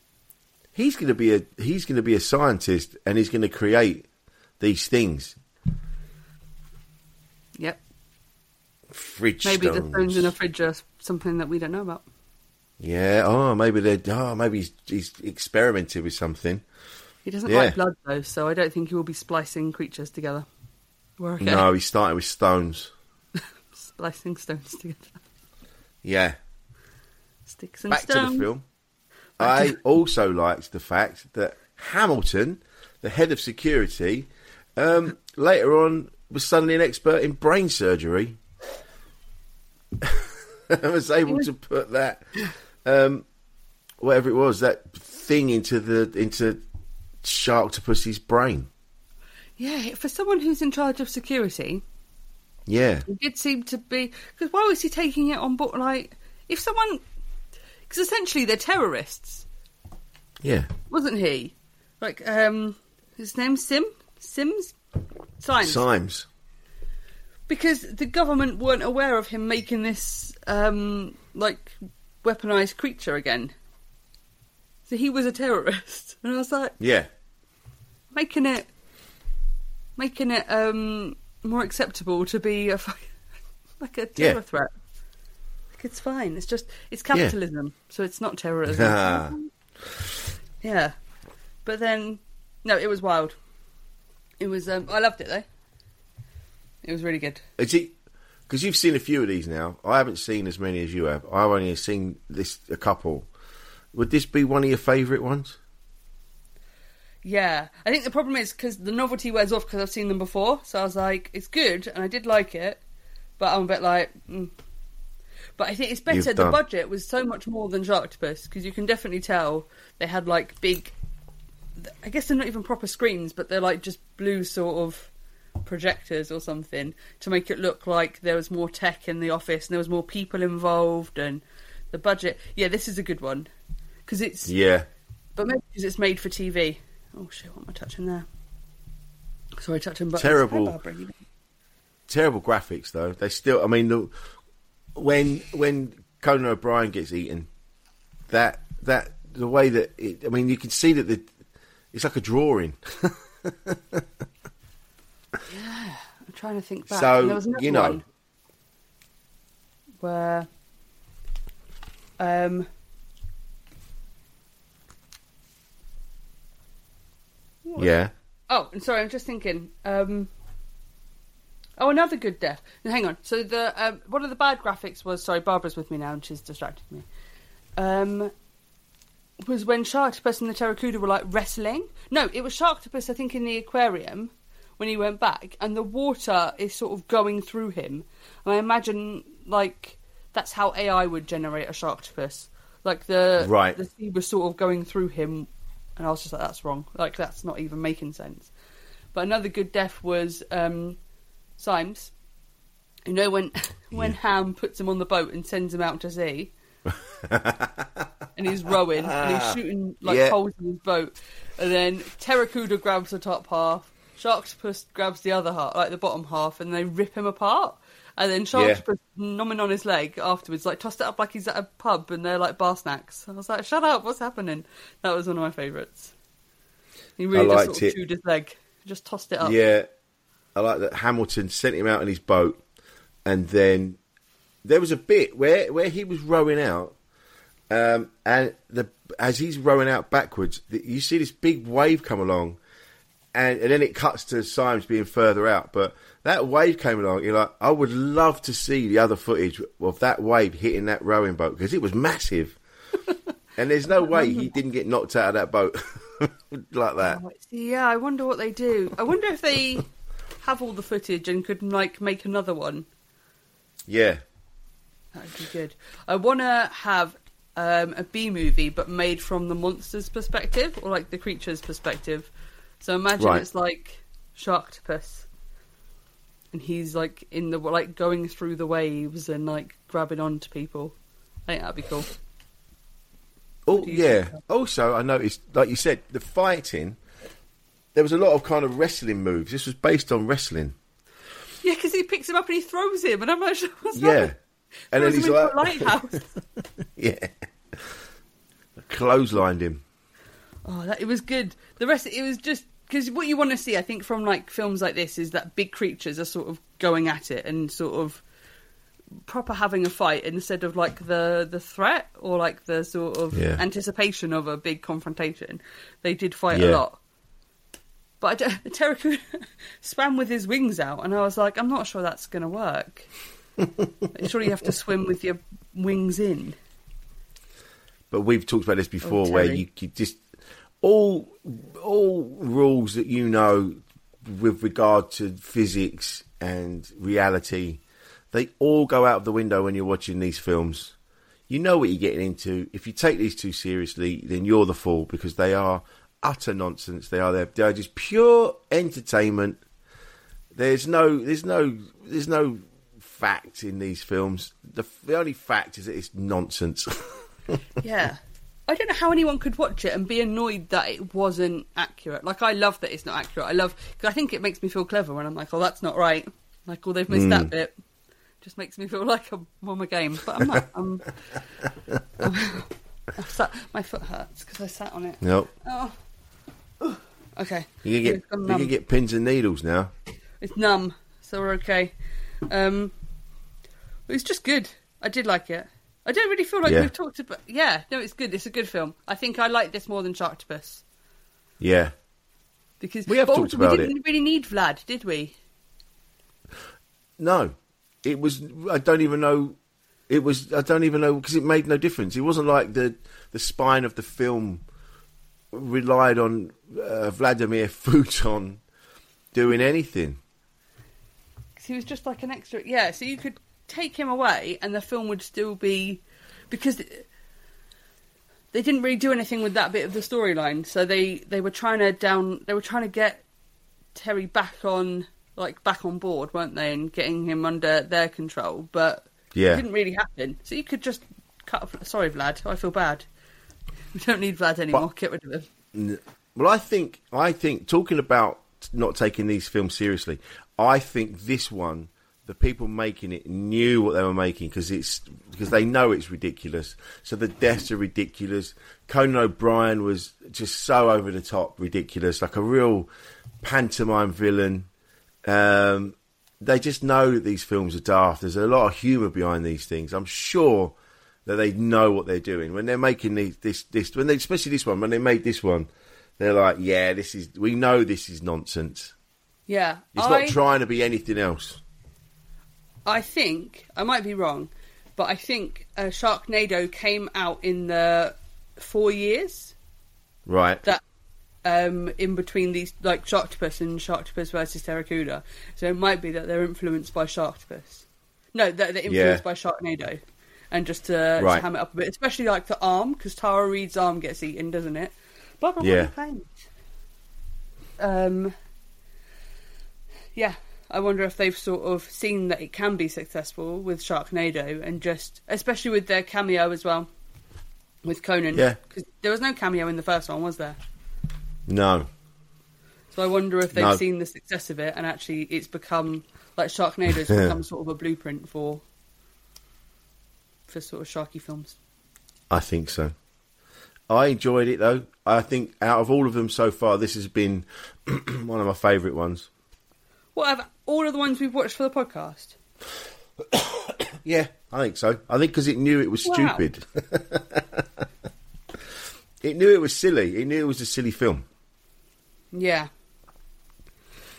He's going to be a he's to be a scientist and he's going to create these things. Yep. Fridge Maybe the stones. stones in a fridge are something that we don't know about. Yeah. Oh, maybe they. Oh, maybe he's, he's experimented with something. He doesn't Yeah. like blood though, so I don't think he will be splicing creatures together. Okay. No, he started with stones. Splicing stones together. Yeah. Sticks and Back stones. to the film. I also liked the fact that Hamilton, the head of security, um, later on was suddenly an expert in brain surgery. I was able to put that, um, whatever it was, that thing into the into shark Sharktopus's brain. Yeah, for someone who's in charge of security, Yeah, it did seem to be. Because why was he taking it on board? Like, if someone. Because essentially they're terrorists, yeah, wasn't he? Like, um. His name's Sim? Sims? Symes. Symes. because the government weren't aware of him making this um like weaponized creature again so he was a terrorist and i was like Yeah, making it making it um more acceptable to be a like a terror Yeah. threat like it's fine it's just it's capitalism so it's not terrorism Ah. yeah but then no it was wild it was um i loved it though it was really good Is it because you've seen a few of these now? I haven't seen as many as you have. I've only seen this a couple. Would this be one of your favourite ones? Yeah, I think the problem is because the novelty wears off because I've seen them before. So I was like, it's good, and I did like it, but I'm a bit like, mm. but I think it's better. You've The done- budget was so much more than Sharktopus because you can definitely tell they had like big. I guess they're not even proper screens, but they're like just blue sort of projectors or something to make it look like there was more tech in the office and there was more people involved and the budget. Yeah, this is a good one because it's Yeah, but maybe because it's made for TV. Oh shit, what am I touching there? Sorry, touching buttons. Terrible. Terrible graphics though. They still. I mean, the, when when Conan O'Brien gets eaten, that that the way that it, I mean, you can see that the it's like a drawing. yeah, I'm trying to think back. So, there was you know. where um yeah, Oh, and sorry, I'm just thinking. Um, oh, another good death. Now, hang on. So the um, one of the bad graphics was sorry, Barbara's with me now, and she's distracted me. Um, was when Sharktopus and the Pteracuda were like wrestling. No, it was Sharktopus, I think, in the aquarium when he went back, and the water is sort of going through him. And I imagine like that's how AI would generate a Sharktopus. Like the Right. the sea was sort of going through him, and I was just like, that's wrong. Like that's not even making sense. But another good death was um, Symes. You know when when Ham puts him on the boat and sends him out to sea, and he's rowing and he's shooting like Yeah. holes in his boat, and then Pteracuda grabs the top half, Sharktopus grabs the other half, like the bottom half, and they rip him apart. And then Sharktopus nomming on his leg afterwards, like tossed it up like he's at a pub, and they're like bar snacks. I was like, "Shut up! What's happening?" That was one of my favourites. He really I just sort of it. chewed his leg, just tossed it up. Yeah, I like that Hamilton sent him out in his boat, and then there was a bit where where he was rowing out, um, and the as he's rowing out backwards, the, you see this big wave come along, and, and then it cuts to Symes being further out, but. That wave came along. You're like, I would love to see the other footage of that wave hitting that rowing boat because it was massive, and there's no way he didn't get knocked out of that boat like that. Oh, Yeah, I wonder what they do. I wonder if they have all the footage and could like make another one. Yeah, That'd be good. I want to have um, a B movie, but made from the monster's perspective or like the creature's perspective. So imagine Right. it's like Sharktopus, and he's like in the like going through the waves and like grabbing onto people. I think that'd be cool. Oh yeah. think? Also, I noticed, like you said, the fighting. There was a lot of kind of wrestling moves. This was based on wrestling. Yeah, because he picks him up and he throws him, and I'm like, what's Yeah, that? and then he's like, lighthouse. yeah, clotheslined him. Oh, that, it was good. The rest, it was just because what you want to see, I think, from like films like this is that big creatures are sort of going at it and sort of proper having a fight instead of like the the threat or like the sort of Yeah. anticipation of a big confrontation. They did fight Yeah. a lot. But don't- swam with his wings out, and I was like, I'm not sure that's going to work. Surely you have to swim with your wings in. But we've talked about this before, Oh, where you, you just all all rules that you know with regard to physics and reality, they all go out of the window when you're watching these films. You know what you're getting into. If you take these too seriously, then you're the fool because they are utter nonsense. They are they're, they are just pure entertainment. There's no there's no there's no fact in these films. The, the only fact is that it's nonsense. Yeah. I don't know how anyone could watch it and be annoyed that it wasn't accurate. Like, I love that it's not accurate. I love, because I think it makes me feel clever when I'm like, oh, that's not right. Like, oh, they've missed Hmm. that bit. Just makes me feel like I'm on my game. But I'm not. I'm, I'm, sat, my foot hurts because I sat on it. nope. Oh. Okay. You can get you can get pins and needles now. It's numb, so we're okay. Um, it was just good. I did like it. I don't really feel like Yeah. we've talked about. Yeah, no, it's good. It's a good film. I think I like this more than Sharktopus Yeah, because We have talked about we didn't it. really need Vlad, did we? no, it was. I don't even know. It was. I don't even know because it made no difference. It wasn't like the the spine of the film relied on uh, Vladimir Futon doing anything. 'Cause he was just like an extra. Yeah, so you could take him away, and the film would still be because they didn't really do anything with that bit of the storyline. So they they were trying to down. They were trying to get Terry back on like back on board, weren't they, and getting him under their control. But Yeah. it didn't really happen. So you could just cut. off- Sorry, Vlad. I feel bad. We don't need Vlad anymore. Get rid of him. Well, I think I think talking about not taking these films seriously, I think this one, the people making it knew what they were making because it's because they know it's ridiculous. So the deaths are ridiculous. Conan O'Brien was just so over the top ridiculous, like a real pantomime villain. Um, they just know that these films are daft. There's a lot of humour behind these things. I'm sure that they know what they're doing when they're making these, this this when they especially this one when they made this one. They're like, yeah, this is we know this is nonsense. Yeah, It's I, not trying to be anything else. I think I might be wrong, but I think uh, Sharknado came out in the four years Right. that um, in between these, like Sharktopus and Sharktopus versus Pteracuda. So it might be that they're influenced by Sharktopus. No, they're, they're influenced Yeah. by Sharknado, and just to, Right. to ham it up a bit, especially like the arm because Tara Reid's arm gets eaten, doesn't it? Blah blah Yeah. blah. blah. Um. Yeah, I wonder if they've sort of seen that it can be successful with Sharknado, and just especially with their cameo as well with Conan. Yeah. because there was no cameo in the first one, was there? No. So I wonder if they've No. seen the success of it and actually it's become like Sharknado's become sort of a blueprint for for sort of sharky films. I think so. I enjoyed it though. I think out of all of them so far, this has been one of my favourite ones. What have all of the ones we've watched for the podcast? Yeah, I think so. I think because it knew it was Wow. stupid. it knew it was silly. It knew it was a silly film. Yeah.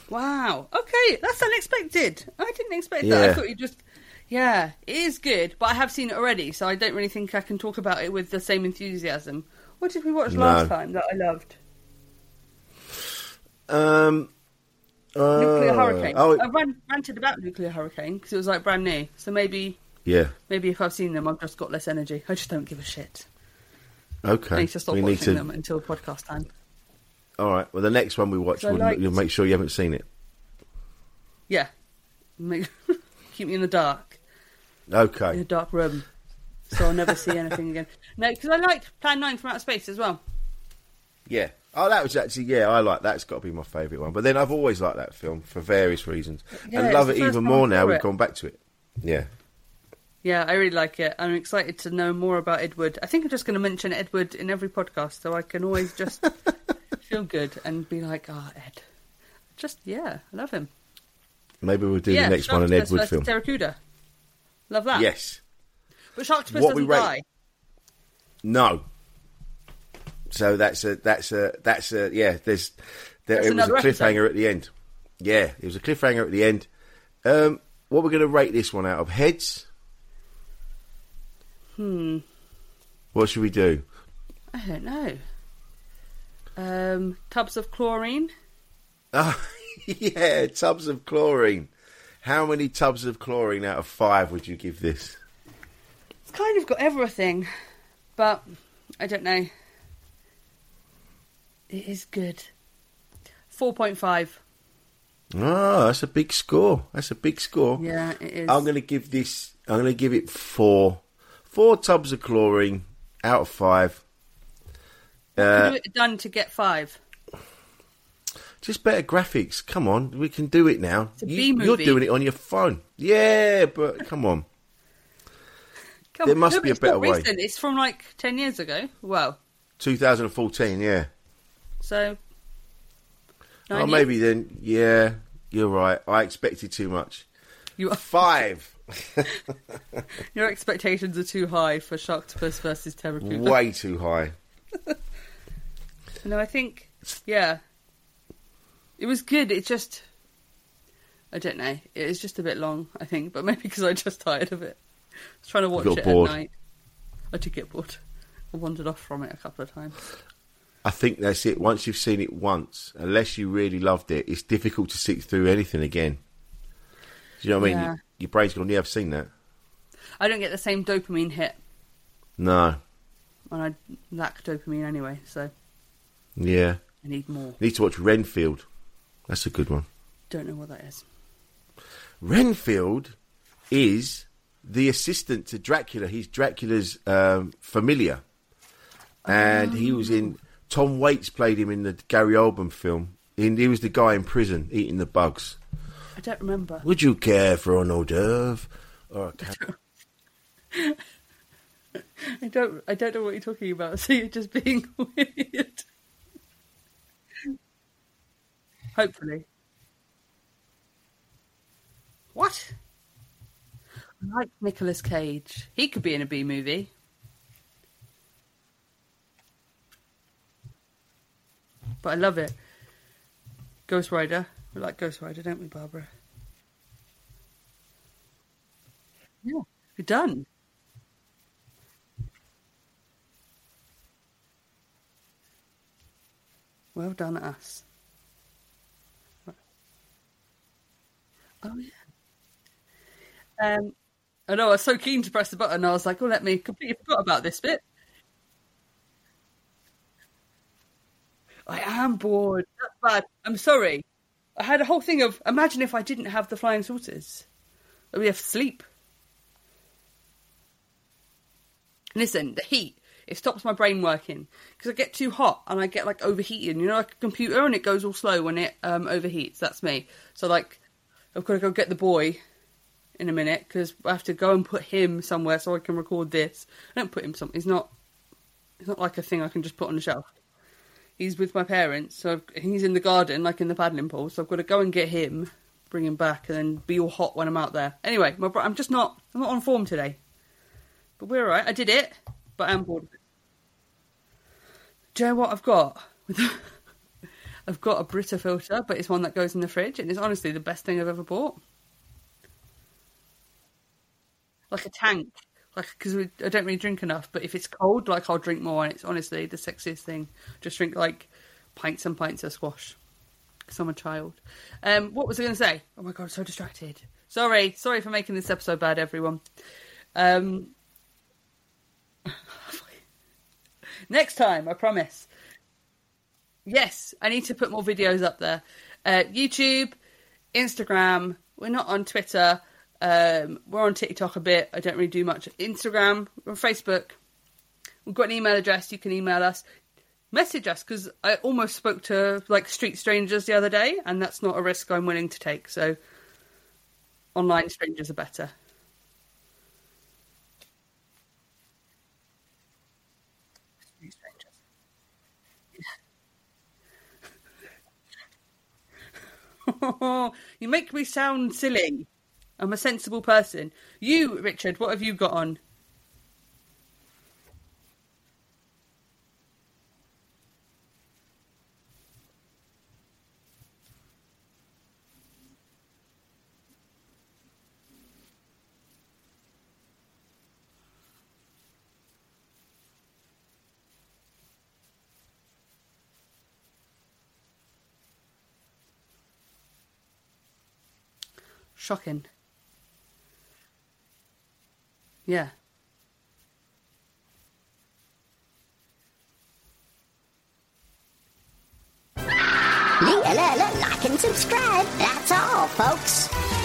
Wow. Okay, that's unexpected. I didn't expect that. I thought you just. Yeah, it is good, but I have seen it already, so I don't really think I can talk about it with the same enthusiasm. What did we watch No. last time that I loved? Um, uh, Nuclear Hurricane. Oh, it- I ran, ranted about Nuclear Hurricane because it was like brand new. So maybe, yeah. maybe if I've seen them, I've just got less energy. I just don't give a shit. Okay. I need to stop we watching to. them until podcast time. All right. Well, the next one we watch, we'll, liked- you'll make sure you haven't seen it. Yeah, Make, keep me in the dark. Okay, in a dark room, so I'll never see anything again. No, because I liked Plan Nine from Outer Space as well. Yeah. Oh, that was actually yeah. I like that's got to be my favourite one. But then I've always liked that film for various reasons, Yeah, and love it even more now. We've it. gone back to it. Yeah. Yeah, I really like it. I'm excited to know more about Edward. I think I'm just going to mention Edward in every podcast, so I can always just feel good and be like, "Ah, Ed." Just yeah, I love him. Maybe we'll do yeah, the next one an Edward film. Barracuda. Love that. Yes. but Sharktopus What we doesn't rate- die. No. So that's a that's a that's a yeah. There's there, it was a cliffhanger episode. at the end. Yeah, it was a cliffhanger at the end. Um, what we're going to rate this one out of heads? Hmm. What should we do? I don't know. Um, tubs of chlorine. Oh, yeah, tubs of chlorine. How many tubs of chlorine out of five would you give this? It's kind of got everything, but I don't know. It is good. Four point five. Oh, that's a big score. That's a big score. Yeah, it is. I'm going to give this. I'm going to give it four. Four tubs of chlorine out of five. What Uh, could it done to get five? just better graphics. Come on, we can do it now. It's a You- B You're doing it on your phone. Yeah, but come on. Come there on. must No, be but a better not way. recent. It's from like ten years ago. Well, 2014. Yeah. So. Oh, maybe then. Yeah, you're right. I expected too much. You, are Five. your expectations are too high for Sharktopus versus Pteracuda. Way too high. No, I think yeah, it was good. It just, I don't know. It was just a bit long. I think, but maybe because I just tired of it. I was trying to watch it bored. at night. I did get bored. I wandered off from it a couple of times. I think that's it. Once you've seen it once, unless you really loved it, it's difficult to sit through anything again. Do you know what I mean? Your brain's gone, yeah, I've seen that. I don't get the same dopamine hit, No. and I lack dopamine anyway, so Yeah. I need more. You need to watch Renfield. That's a good one. Don't know what that is. Renfield is the assistant to Dracula. He's Dracula's um, familiar. And he was in. Tom Waits played him in the Gary Oldman film. And he was the guy in prison eating the bugs. I don't remember. Would you care for an hors d'oeuvre? Or a ca- I don't. I don't know what you're talking about. So you're just being weird. Hopefully. What? I like Nicolas Cage. He could be in a B movie. But I love it. Ghost Rider. We like Ghost Rider, don't we, Barbara? Yeah. We're done. Well done, us. Oh yeah. Um, I know. I was so keen to press the button. I was like, "Oh, let me." Completely forgot about this bit. I am bored. That's bad. I'm sorry. I had a whole thing of imagine if I didn't have the flying saucers. We have sleep. Listen, the heat it stops my brain working because I get too hot and I get like overheating. You know, like a computer and it goes all slow when it um, overheats. That's me. So like, I've got to go get the boy in a minute because I have to go and put him somewhere so I can record this. I don't put him some. He's not. It's not like a thing I can just put on the shelf. He's with my parents, so I've, he's in the garden, like in the paddling pool. So I've got to go and get him, bring him back, and then be all hot when I'm out there. Anyway, my, bro- I'm just not. I'm not on form today. But we're alright. I did it, but I'm bored. Do you know what I've got? I've got a Brita filter, but it's one that goes in the fridge, and it's honestly the best thing I've ever bought. Like a tank, like because I don't really drink enough. But if it's cold, like I'll drink more, and it's honestly the sexiest thing. Just drink like pints and pints of squash because I'm a child. Um, what was I going to say? Oh my god, I'm so distracted. Sorry, sorry for making this episode bad, everyone. Um, next time, I promise. Yes, I need to put more videos up there. Uh, YouTube, Instagram. We're not on Twitter. Um, we're on TikTok a bit. I don't really do much. Instagram, on Facebook. We've got an email address. You can email us, message us because I almost spoke to like street strangers the other day, and that's not a risk I'm willing to take. So, online strangers are better. Street strangers. you make me sound silly. I'm a sensible person. You, Richard, what have you got on? Shocking. Yeah. Like and subscribe. That's all, folks.